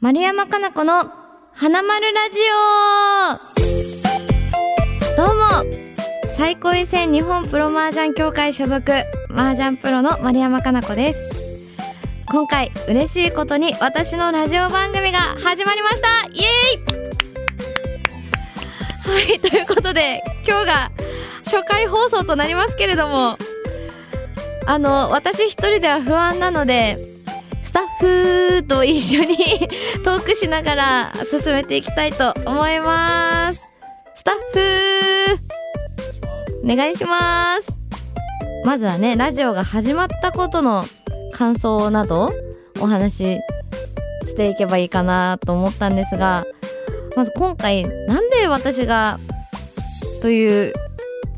丸山かな子の花丸ラジオ。どうも。最高位戦日本プロ麻雀協会所属麻雀プロの丸山かな子です。今回嬉しいことに私のラジオ番組が始まりました。イエーイ。はいということで今日が初回放送となりますけれどもあの私一人では不安なのでタッフと一緒に トークしながら進めていきたいと思います。スタッフお願いします。まずはねラジオが始まったことの感想などお話ししていけばいいかなと思ったんですがまず今回なんで私がという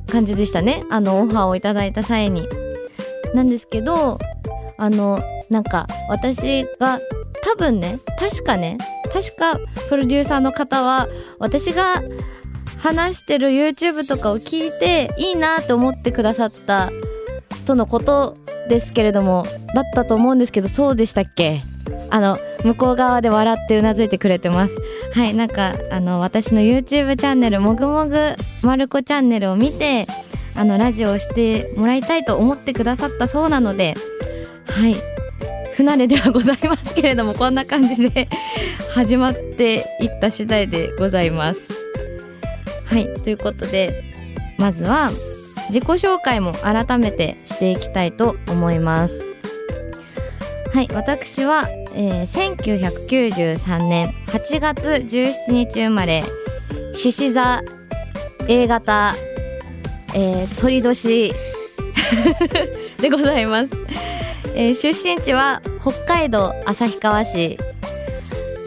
感じでしたね。あのオファーをいただいた際に。なんですけどあのなんか私が多分ね確かね確かプロデューサーの方は私が話してる YouTube とかを聞いていいなと思ってくださったとのことですけれどもだったと思うんですけどそうでしたっけ？あの向こう側で笑ってうなずいてくれてます。はいなんかあの私の YouTube チャンネルもぐもぐまる子チャンネルを見てあのラジオをしてもらいたいと思ってくださったそうなのではい。不慣れではございますけれどもこんな感じで始まっていった次第でございます。はい。ということでまずは自己紹介も改めてしていきたいと思います。はい。私は、えー1993年8月17日生まれ獅子座 A 型、えー、鳥年。でございます、えー出身地は北海道旭川市、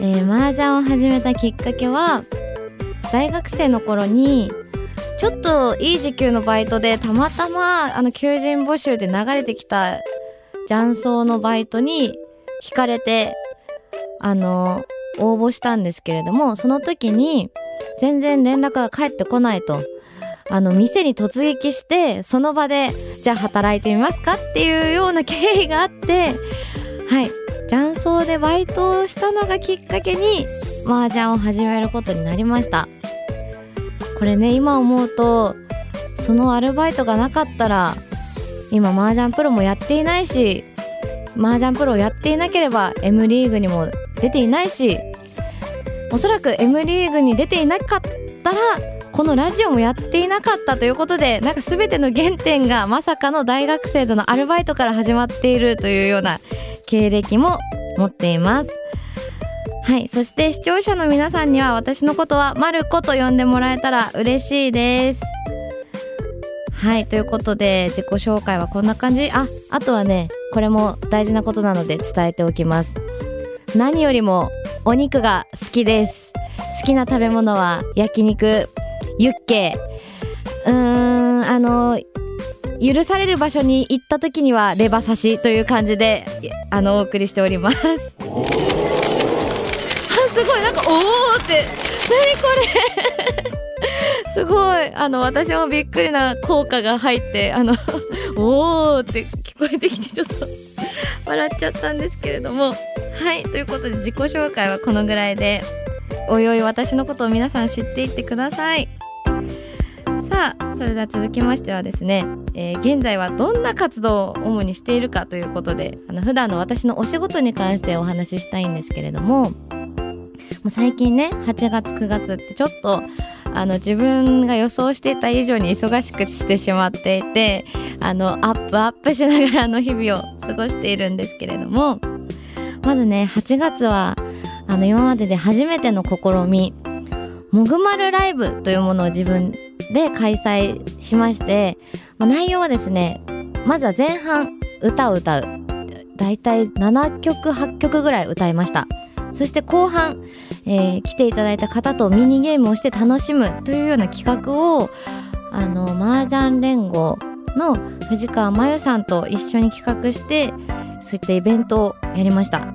えー、麻雀を始めたきっかけは大学生の頃にちょっといい時給のバイトでたまたまあの求人募集で流れてきた雀荘のバイトに惹かれてあの応募したんですけれどもその時に全然連絡が返ってこないと。あの店に突撃してその場でじゃあ働いてみますかっていうような経緯があってはい。雀荘でバイトをしたのがきっかけに麻雀を始めることになりました。これね今思うとそのアルバイトがなかったら今麻雀プロもやっていないし麻雀プロをやっていなければ M リーグにも出ていないしおそらく M リーグに出ていなかったらこのラジオもやっていなかったということでなんか全ての原点がまさかの大学生でのアルバイトから始まっているというような経歴も持っています。はいそして視聴者の皆さんには私のことはまる子と呼んでもらえたら嬉しいです。はいということで自己紹介はこんな感じ。ああとはねこれも大事なことなので伝えておきます。何よりもお肉が好きです。好きな食べ物は焼肉。ユッケ。うーんあの許される場所に行った時にはレバ刺しという感じであのお送りしております。あすごいなんかおおって。何これ。すごい。あの私もびっくりな効果が入ってあの おおって聞こえてきてちょっと笑っちゃったんですけれども。はいということで自己紹介はこのぐらいでおいおい私のことを皆さん知っていってください。あそれでは続きましてはですね、えー現在はどんな活動を主にしているかということであの普段の私のお仕事に関してお話ししたいんですけれども最近ね8月9月ってちょっとあの自分が予想していた以上に忙しくしてしまっていてあのアップアップしながらの日々を過ごしているんですけれどもまずね8月はあの今までで初めての試みもぐまるライブというものを自分で開催しまして、まあ内容はですねまずは前半歌を歌う。だいたい7曲8曲ぐらい歌いました。そして後半、えー来ていただいた方とミニゲームをして楽しむというような企画をあの麻雀連合の藤川真由さんと一緒に企画してそういったイベントをやりました。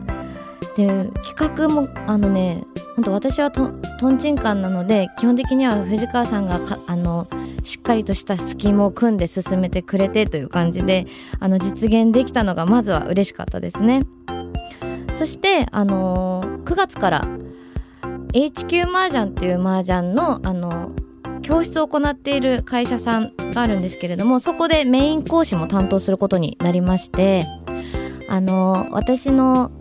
で企画もあのね本当私はととんちんかんなので基本的には藤川さんがあのしっかりとしたスキームを組んで進めてくれてという感じであの実現できたのがまずは嬉しかったですね。そしてあのー9月から HQ 麻雀っていう麻雀のあの教室を行っている会社さんがあるんですけれどもそこでメイン講師も担当することになりましてあの私の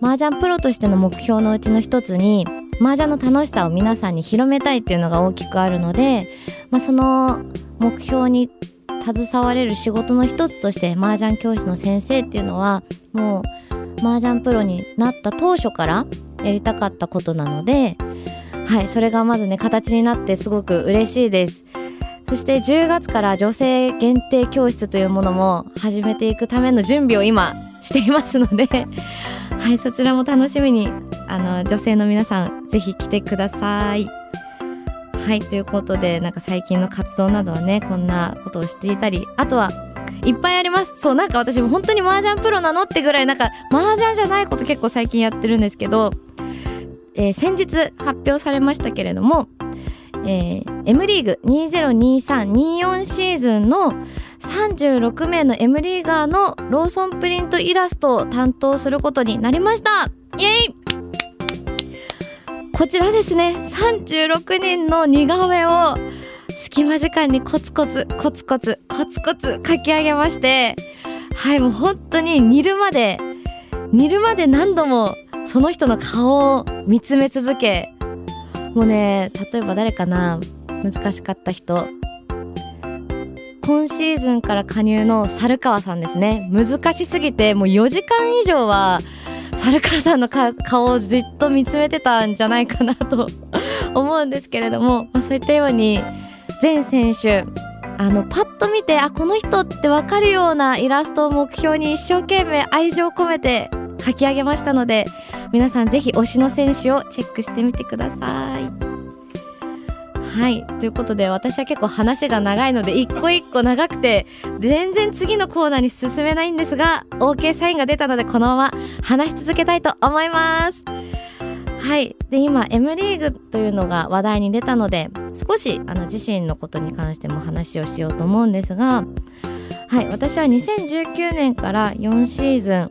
麻雀プロとしての目標のうちの一つに麻雀の楽しさを皆さんに広めたいっていうのが大きくあるので、まあ、その目標に携われる仕事の一つとして麻雀教室の先生っていうのはもう麻雀プロになった当初からやりたかったことなのではいそれがまずね形になってすごく嬉しいです。そして10月から女性限定教室というものも始めていくための準備を今していますのではいそちらも楽しみにあの女性の皆さんぜひ来てください。はいということでなんか最近の活動などはねこんなことをしていたりあとはいっぱいあります。そうなんか私も本当に麻雀プロなのってぐらいなんか麻雀じゃないこと結構最近やってるんですけどえー先日発表されましたけれども、えー M リーグ2023-24シーズンの36名の M リーガーのローソンプリントイラストを担当することになりました。イエイ！こちらですね。36人の似顔絵を隙間時間にコツコツコツコツコツコツ書き上げましてはいもう本当に煮るまで煮るまで何度もその人の顔を見つめ続けもうね例えば誰かな難しかった人。今シーズンから加入の猿川さんですね。難しすぎてもう4時間以上は猿川さんの顔をじっと見つめてたんじゃないかなと 思うんですけれども、まあ、そういったように全選手あのパッと見てあこの人って分かるようなイラストを目標に一生懸命愛情を込めて書き上げましたので皆さんぜひ推しの選手をチェックしてみてください。はい。ということで、私は結構話が長いので、一個一個長くて、全然次のコーナーに進めないんですが、OK サインが出たので、このまま話し続けたいと思います。はい。で、今、M リーグというのが話題に出たので、少し、あの、自身のことに関しても話をしようと思うんですが、はい。私は2019年から4シーズン、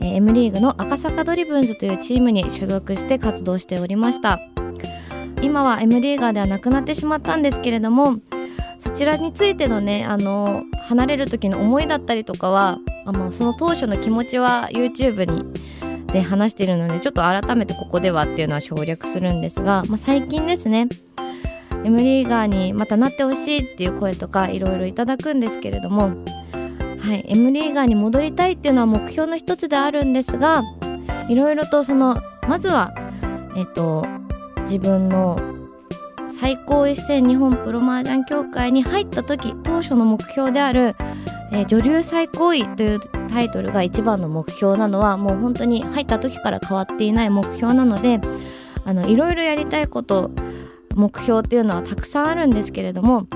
M リーグの赤坂ドリブンズというチームに所属して活動しておりました。今は M リーガーではなくなってしまったんですけれどもそちらについてのねあの離れる時の思いだったりとかはあのその当初の気持ちは YouTube にで話しているのでちょっと改めてここではっていうのは省略するんですが、まあ、最近ですね M リーガーにまたなってほしいっていう声とかいろいろいただくんですけれどもはい M リーガーに戻りたいっていうのは目標の一つであるんですがいろいろとそのまずはえっと自分の最高一線日本プロ麻雀協会に入った時当初の目標である、えー女流最高位というタイトルが一番の目標なのはもう本当に入った時から変わっていない目標なのであのいろいろやりたいこと目標っていうのはたくさんあるんですけれども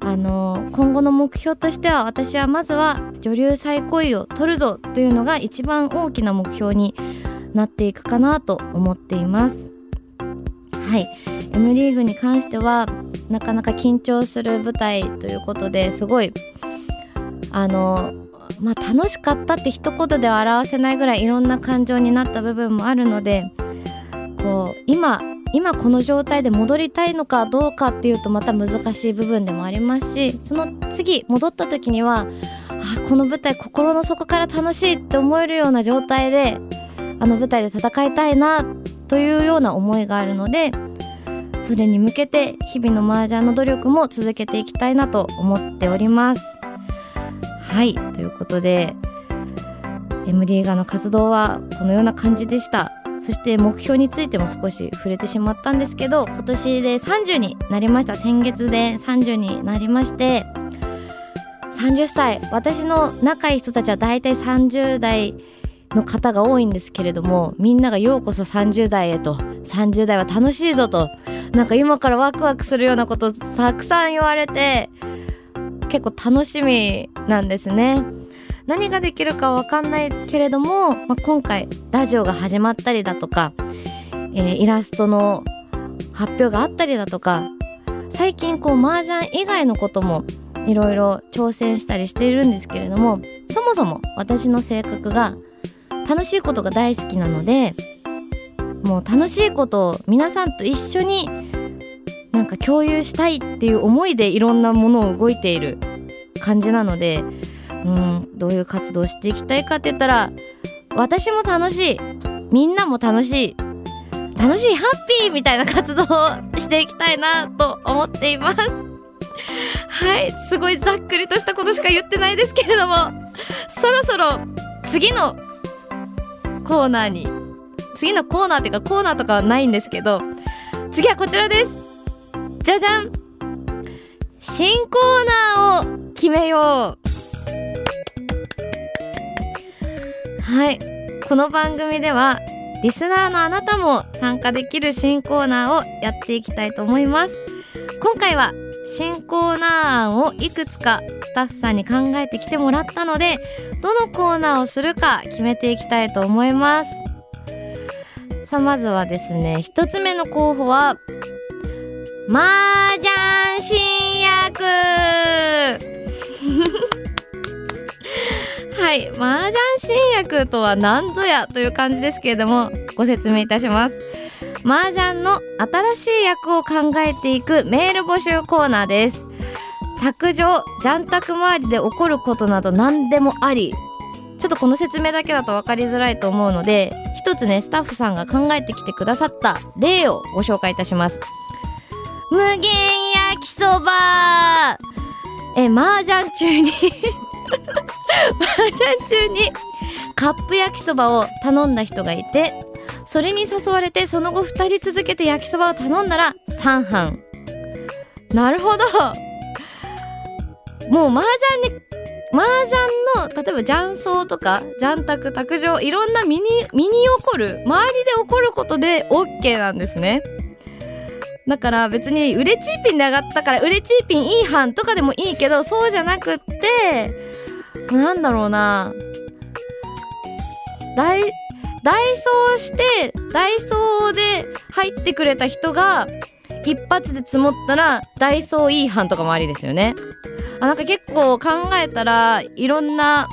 あの今後の目標としては私はまずは女流最高位を取るぞというのが一番大きな目標になっていくかなと思っています。はい。M リーグに関してはなかなか緊張する舞台ということですごいあのまあ楽しかったって一言では表せないぐらいいろんな感情になった部分もあるのでこう今今この状態で戻りたいのかどうかっていうとまた難しい部分でもありますしその次戻った時にはあこの舞台心の底から楽しいって思えるような状態であの舞台で戦いたいなっというような思いがあるのでそれに向けて日々の麻雀の努力も続けていきたいなと思っております。はいということで M リーガーの活動はこのような感じでした。そして目標についても少し触れてしまったんですけど今年で30になりました先月で30になりまして30歳私の仲いい人たちは大体30代の方が多いんですけれどもみんながようこそ30代へと30代は楽しいぞとなんか今からワクワクするようなことたくさん言われて結構楽しみなんですね。何ができるかわかんないけれども、まあ、今回ラジオが始まったりだとか、えーイラストの発表があったりだとか最近こう麻雀以外のこともいろいろ挑戦したりしているんですけれどもそもそも私の性格が楽しいことが大好きなのでもう楽しいことを皆さんと一緒になんか共有したいっていう思いでいろんなものを動いている感じなのでうんどういう活動していきたいかって言ったら私も楽しいみんなも楽しい楽しいハッピーみたいな活動をしていきたいなと思っています。はいすごいざっくりとしたことしか言ってないですけれどもそろそろ次のコーナーに。次のコーナーっていうかコーナーとかはないんですけど次はこちらです。じゃじゃん。新コーナーを決めよう。はい。この番組ではリスナーのあなたも参加できる新コーナーをやっていきたいと思います。今回は新コーナー案をいくつかスタッフさんに考えてきてもらったのでどのコーナーをするか決めていきたいと思います。さあまずはですね一つ目の候補は麻雀新薬。はい麻雀新薬とは何ぞやという感じですけれどもご説明いたします。麻雀の新しい役を考えていくメール募集コーナーです。卓上ジャン卓周りで起こることなど何でもあり。ちょっとこの説明だけだと分かりづらいと思うので一つねスタッフさんが考えてきてくださった例をご紹介いたします。無限焼きそば。え麻雀中に 麻雀中にカップ焼きそばを頼んだ人がいてそれに誘われてその後2人続けて焼きそばを頼んだら3班なるほど。もう麻雀に麻雀の例えば雀荘とか雀卓卓上いろんな身に身に起こる周りで起こることで OK なんですね。だから別に売れチーピンで上がったから売れチーピンいい班とかでもいいけどそうじゃなくってなんだろうな。ダイダイソーしてダイソーで入ってくれた人が一発で積もったらダイソーいい班とかもありですよね。あなんか結構考えたらいろんな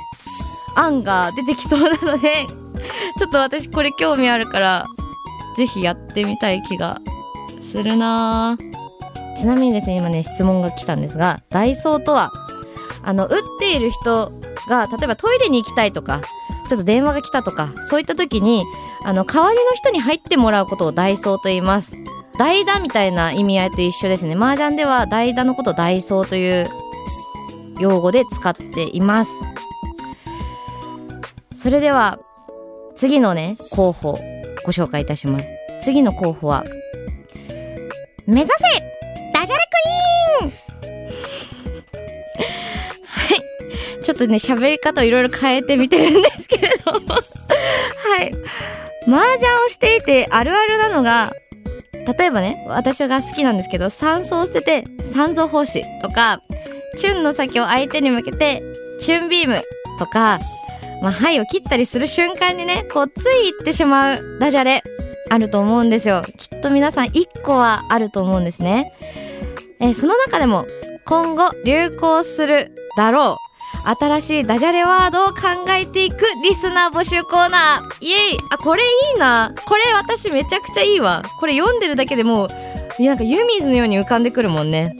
案が出てきそうなので ちょっと私これ興味あるからぜひやってみたい気がするな。ちなみにですね今ね質問が来たんですがダイソーとはあの打っている人が例えばトイレに行きたいとかちょっと電話が来たとかそういった時にあの代わりの人に入ってもらうことをダイソーと言います。代打みたいな意味合いと一緒ですね。麻雀では代打のことをダイソーという用語で使っています。それでは次のね候補ご紹介いたします。次の候補は目指せダジャレクイーン! はい。ちょっとね喋り方をいろいろ変えてみてるんですれどもはい麻雀をしていてあるあるなのが例えばね私が好きなんですけど三層を捨てて三蔵法師とかチュンの先を相手に向けてチュンビームとかまあ、灰を切ったりする瞬間にね、こう、つい言ってしまうダジャレ、あると思うんですよ。きっと皆さん1個はあると思うんですね。えその中でも、今後流行するだろう。新しいダジャレワードを考えていくリスナー募集コーナー。イエイあ、これいいな。これ私めちゃくちゃいいわ。これ読んでるだけでもう、いやなんか湯水のように浮かんでくるもんね。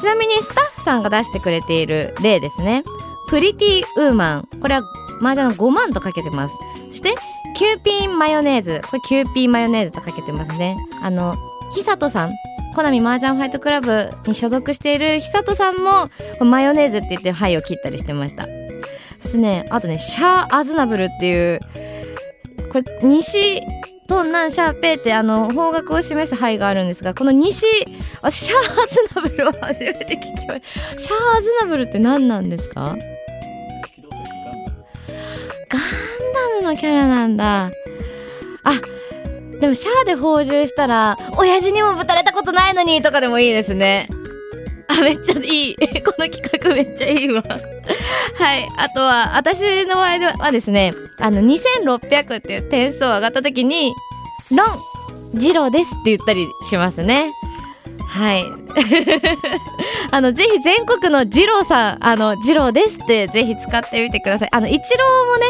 ちなみにスタッフさんが出してくれている例ですね。プリティウーマン。これは麻雀の5万とかけてます。そして、キューピーマヨネーズ。これキューピーマヨネーズとかけてますね。あの、寿人さん。コナミ麻雀ファイトクラブに所属している寿人さんもマヨネーズって言って牌を切ったりしてました。ね。あとねシャア・アズナブルっていうこれ西と南シャーペーってあの方角を示す牌があるんですがこの西私シャア・アズナブルを初めて聞きました。シャーアズナブルって何なんですか？ガンダムのキャラなんだ。あでもシャアで放獣したら親父にもぶたれたことないのにとかでもいいですね。あめっちゃいい。この企画めっちゃいいわ。はい。あとは私の場合はですねあの2600っていう点数を上がった時に「ロンジローです」って言ったりしますね。はい。あの、ぜひ全国のジローさん、あの、ジローですってぜひ使ってみてください。あの、イチローもね、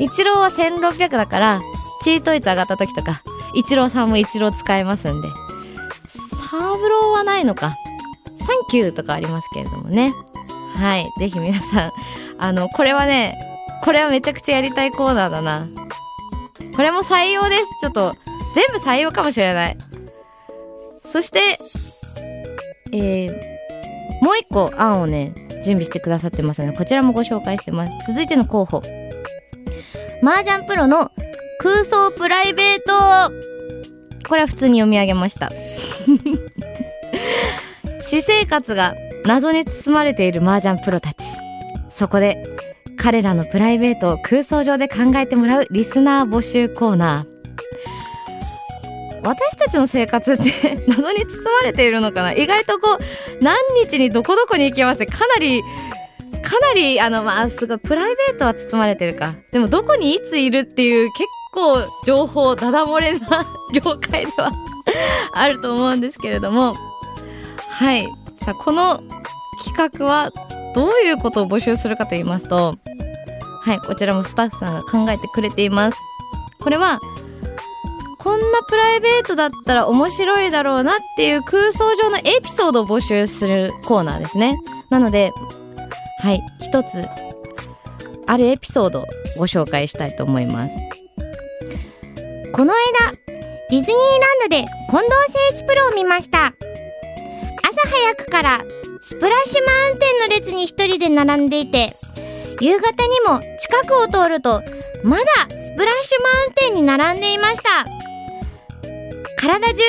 イチローは1600だから、チートイツ上がった時とか、イチローさんもイチロー使えますんで。サーブローはないのか。サンキューとかありますけれどもね。はい。ぜひ皆さん、あの、これはね、これはめちゃくちゃやりたいコーナーだな。これも採用です。ちょっと、全部採用かもしれない。そして、えー、もう一個案をね、準備してくださってますので、こちらもご紹介してます。続いての候補。麻雀プロの空想プライベートこれは普通に読み上げました。私生活が謎に包まれている麻雀プロたち。そこで、彼らのプライベートを空想上で考えてもらうリスナー募集コーナー。私たちの生活って 謎に包まれているのかな？意外とこう、何日にどこどこに行けます？ってかなり、かなり、あの、まあ、すごい、プライベートは包まれてるか。でも、どこにいついるっていう結構情報、ダダ漏れな業界ではあると思うんですけれども。はい。さあ、この企画はどういうことを募集するかと言いますと、はい、こちらもスタッフさんが考えてくれています。これは、こんなプライベートだったら面白いだろうなっていう空想上のエピソードを募集するコーナーですね。なので、はい、一つ、あるエピソードをご紹介したいと思います。この間、ディズニーランドで近藤誠一プロを見ました。朝早くからスプラッシュマウンテンの列に一人で並んでいて、夕方にも近くを通ると、まだスプラッシュマウンテンに並んでいました。体中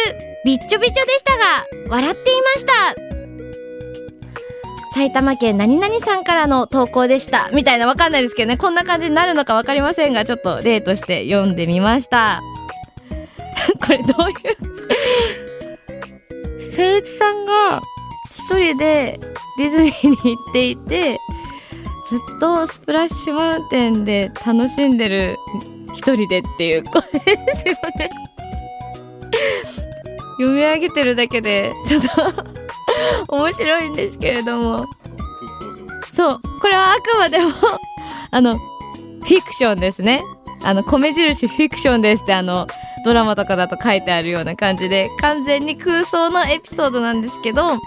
びっちょびちょでしたが、笑っていました。埼玉県何々さんからの投稿でした。みたいなわかんないですけどね。こんな感じになるのかわかりませんが、ちょっと例として読んでみました。これどういう？聖一さんが一人でディズニーに行っていて、ずっとスプラッシュマウンテンで楽しんでる一人でっていう声ですよね。読み上げてるだけで、ちょっと 面白いんですけれども。そう。これはあくまでも あの、フィクションですね。あの、米印フィクションですってあの、ドラマとかだと書いてあるような感じで、完全に空想のエピソードなんですけど、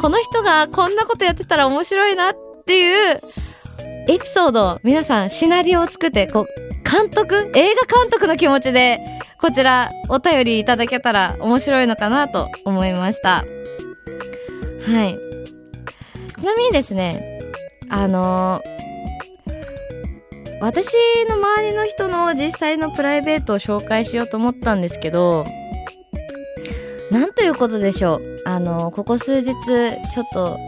この人がこんなことやってたら面白いなっていうエピソードを皆さんシナリオを作って、こう、監督映画監督の気持ちで、こちらお便りいただけたら面白いのかなと思いました。はい。ちなみにですね、あのー私の周りの人の実際のプライベートを紹介しようと思ったんですけど、なんということでしょう。あのーここ数日、ちょっと、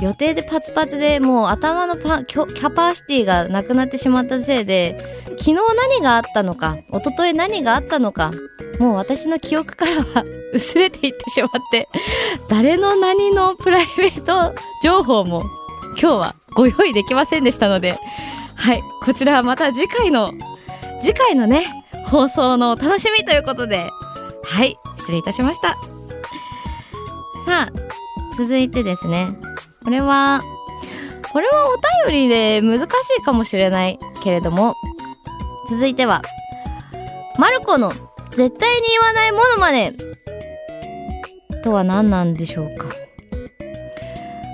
予定でパツパツでもう頭のパキキャパシティがなくなってしまったせいで、昨日何があったのか、一昨日何があったのか、もう私の記憶からは薄れていってしまって、誰の何のプライベート情報も今日はご用意できませんでしたので、はい、こちらはまた次回の、次回のね、放送のお楽しみということで、はい、失礼いたしました。さあ、続いてですね、これは、これはお便りで難しいかもしれないけれども、続いては、マルコの絶対に言わないものまで。とは何なんでしょうか。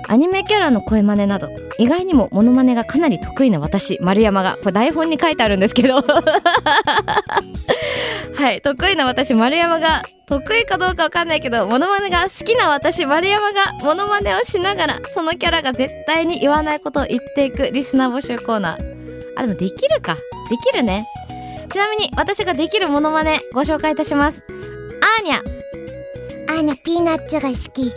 アニメキャラの声真似など意外にもモノマネがかなり得意な私丸山がこれ台本に書いてあるんですけど。はい得意な私丸山が得意かどうかわかんないけどモノマネが好きな私丸山がモノマネをしながらそのキャラが絶対に言わないことを言っていくリスナー募集コーナー。あでもできるか。できるね。ちなみに私ができるモノマネご紹介いたします。アーニャ。アーニャピーナッツが好き。ジ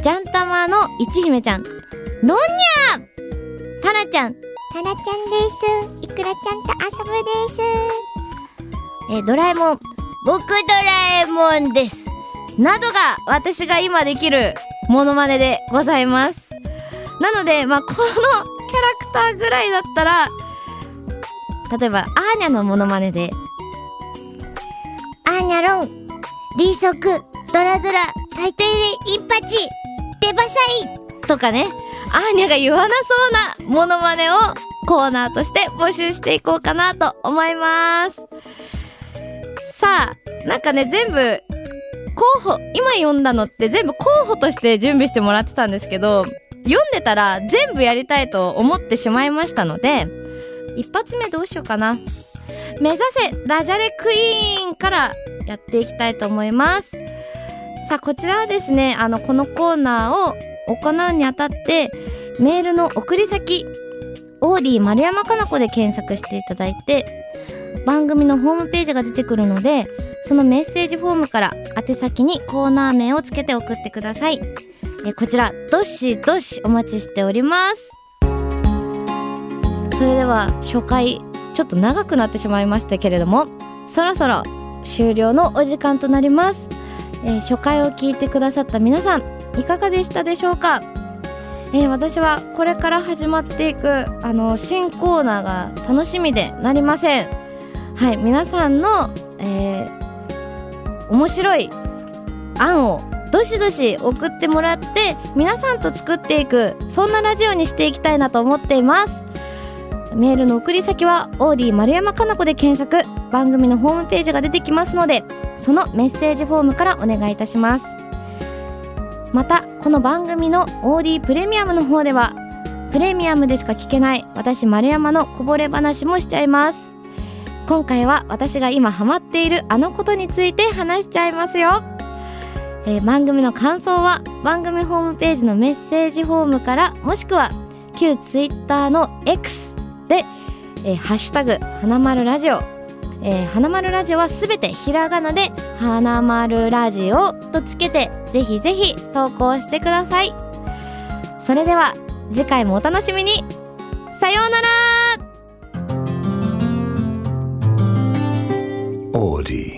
ャンタマのいちひめちゃん。ロンニャー。タナちゃん。タラちゃんです。イクラちゃんと遊ぶです。えードラえもん。僕ドラえもんです。などが私が今できるモノマネでございます。なのでまあこのキャラクターぐらいだったら例えばアーニャのモノマネでアーニャロン、リーソク、ドラドラ、タイトイレインパチ、デバサイ。とかねアーニャが言わなそうなモノマネをコーナーとして募集していこうかなと思います。さあ、なんかね、全部、候補、今読んだのって全部候補として準備してもらってたんですけど、読んでたら全部やりたいと思ってしまいましたので、一発目どうしようかな。目指せダジャレクイーンからやっていきたいと思います。さあ、こちらはですね、あの、このコーナーを行うにあたって、メールの送り先、オーディ丸山かな子で検索していただいて、番組のホームページが出てくるので、そのメッセージフォームから宛先にコーナー名をつけて送ってください。えこちら、どしどしお待ちしております。それでは、初回、ちょっと長くなってしまいましたけれども、そろそろ終了のお時間となります。えー初回を聞いてくださった皆さん、いかがでしたでしょうか？えー私はこれから始まっていくあの新コーナーが楽しみでなりません。はい皆さんの、えー面白い案をどしどし送ってもらって皆さんと作っていくそんなラジオにしていきたいなと思っています。メールの送り先はオーディ丸山かな子で検索。番組のホームページが出てきますのでそのメッセージフォームからお願いいたします。またこの番組の OD プレミアムの方ではプレミアムでしか聞けない私丸山のこぼれ話もしちゃいます。今回は私が今ハマっているあのことについて話しちゃいますよ、えー番組の感想は番組ホームページのメッセージフォームからもしくは旧ツイッターの X で、えーハッシュタグ花丸ラジオ。えー、花丸ラジオはすべてひらがなで花丸ラジオとつけてぜひぜひ投稿してください。それでは次回もお楽しみに。さようなら。オーディ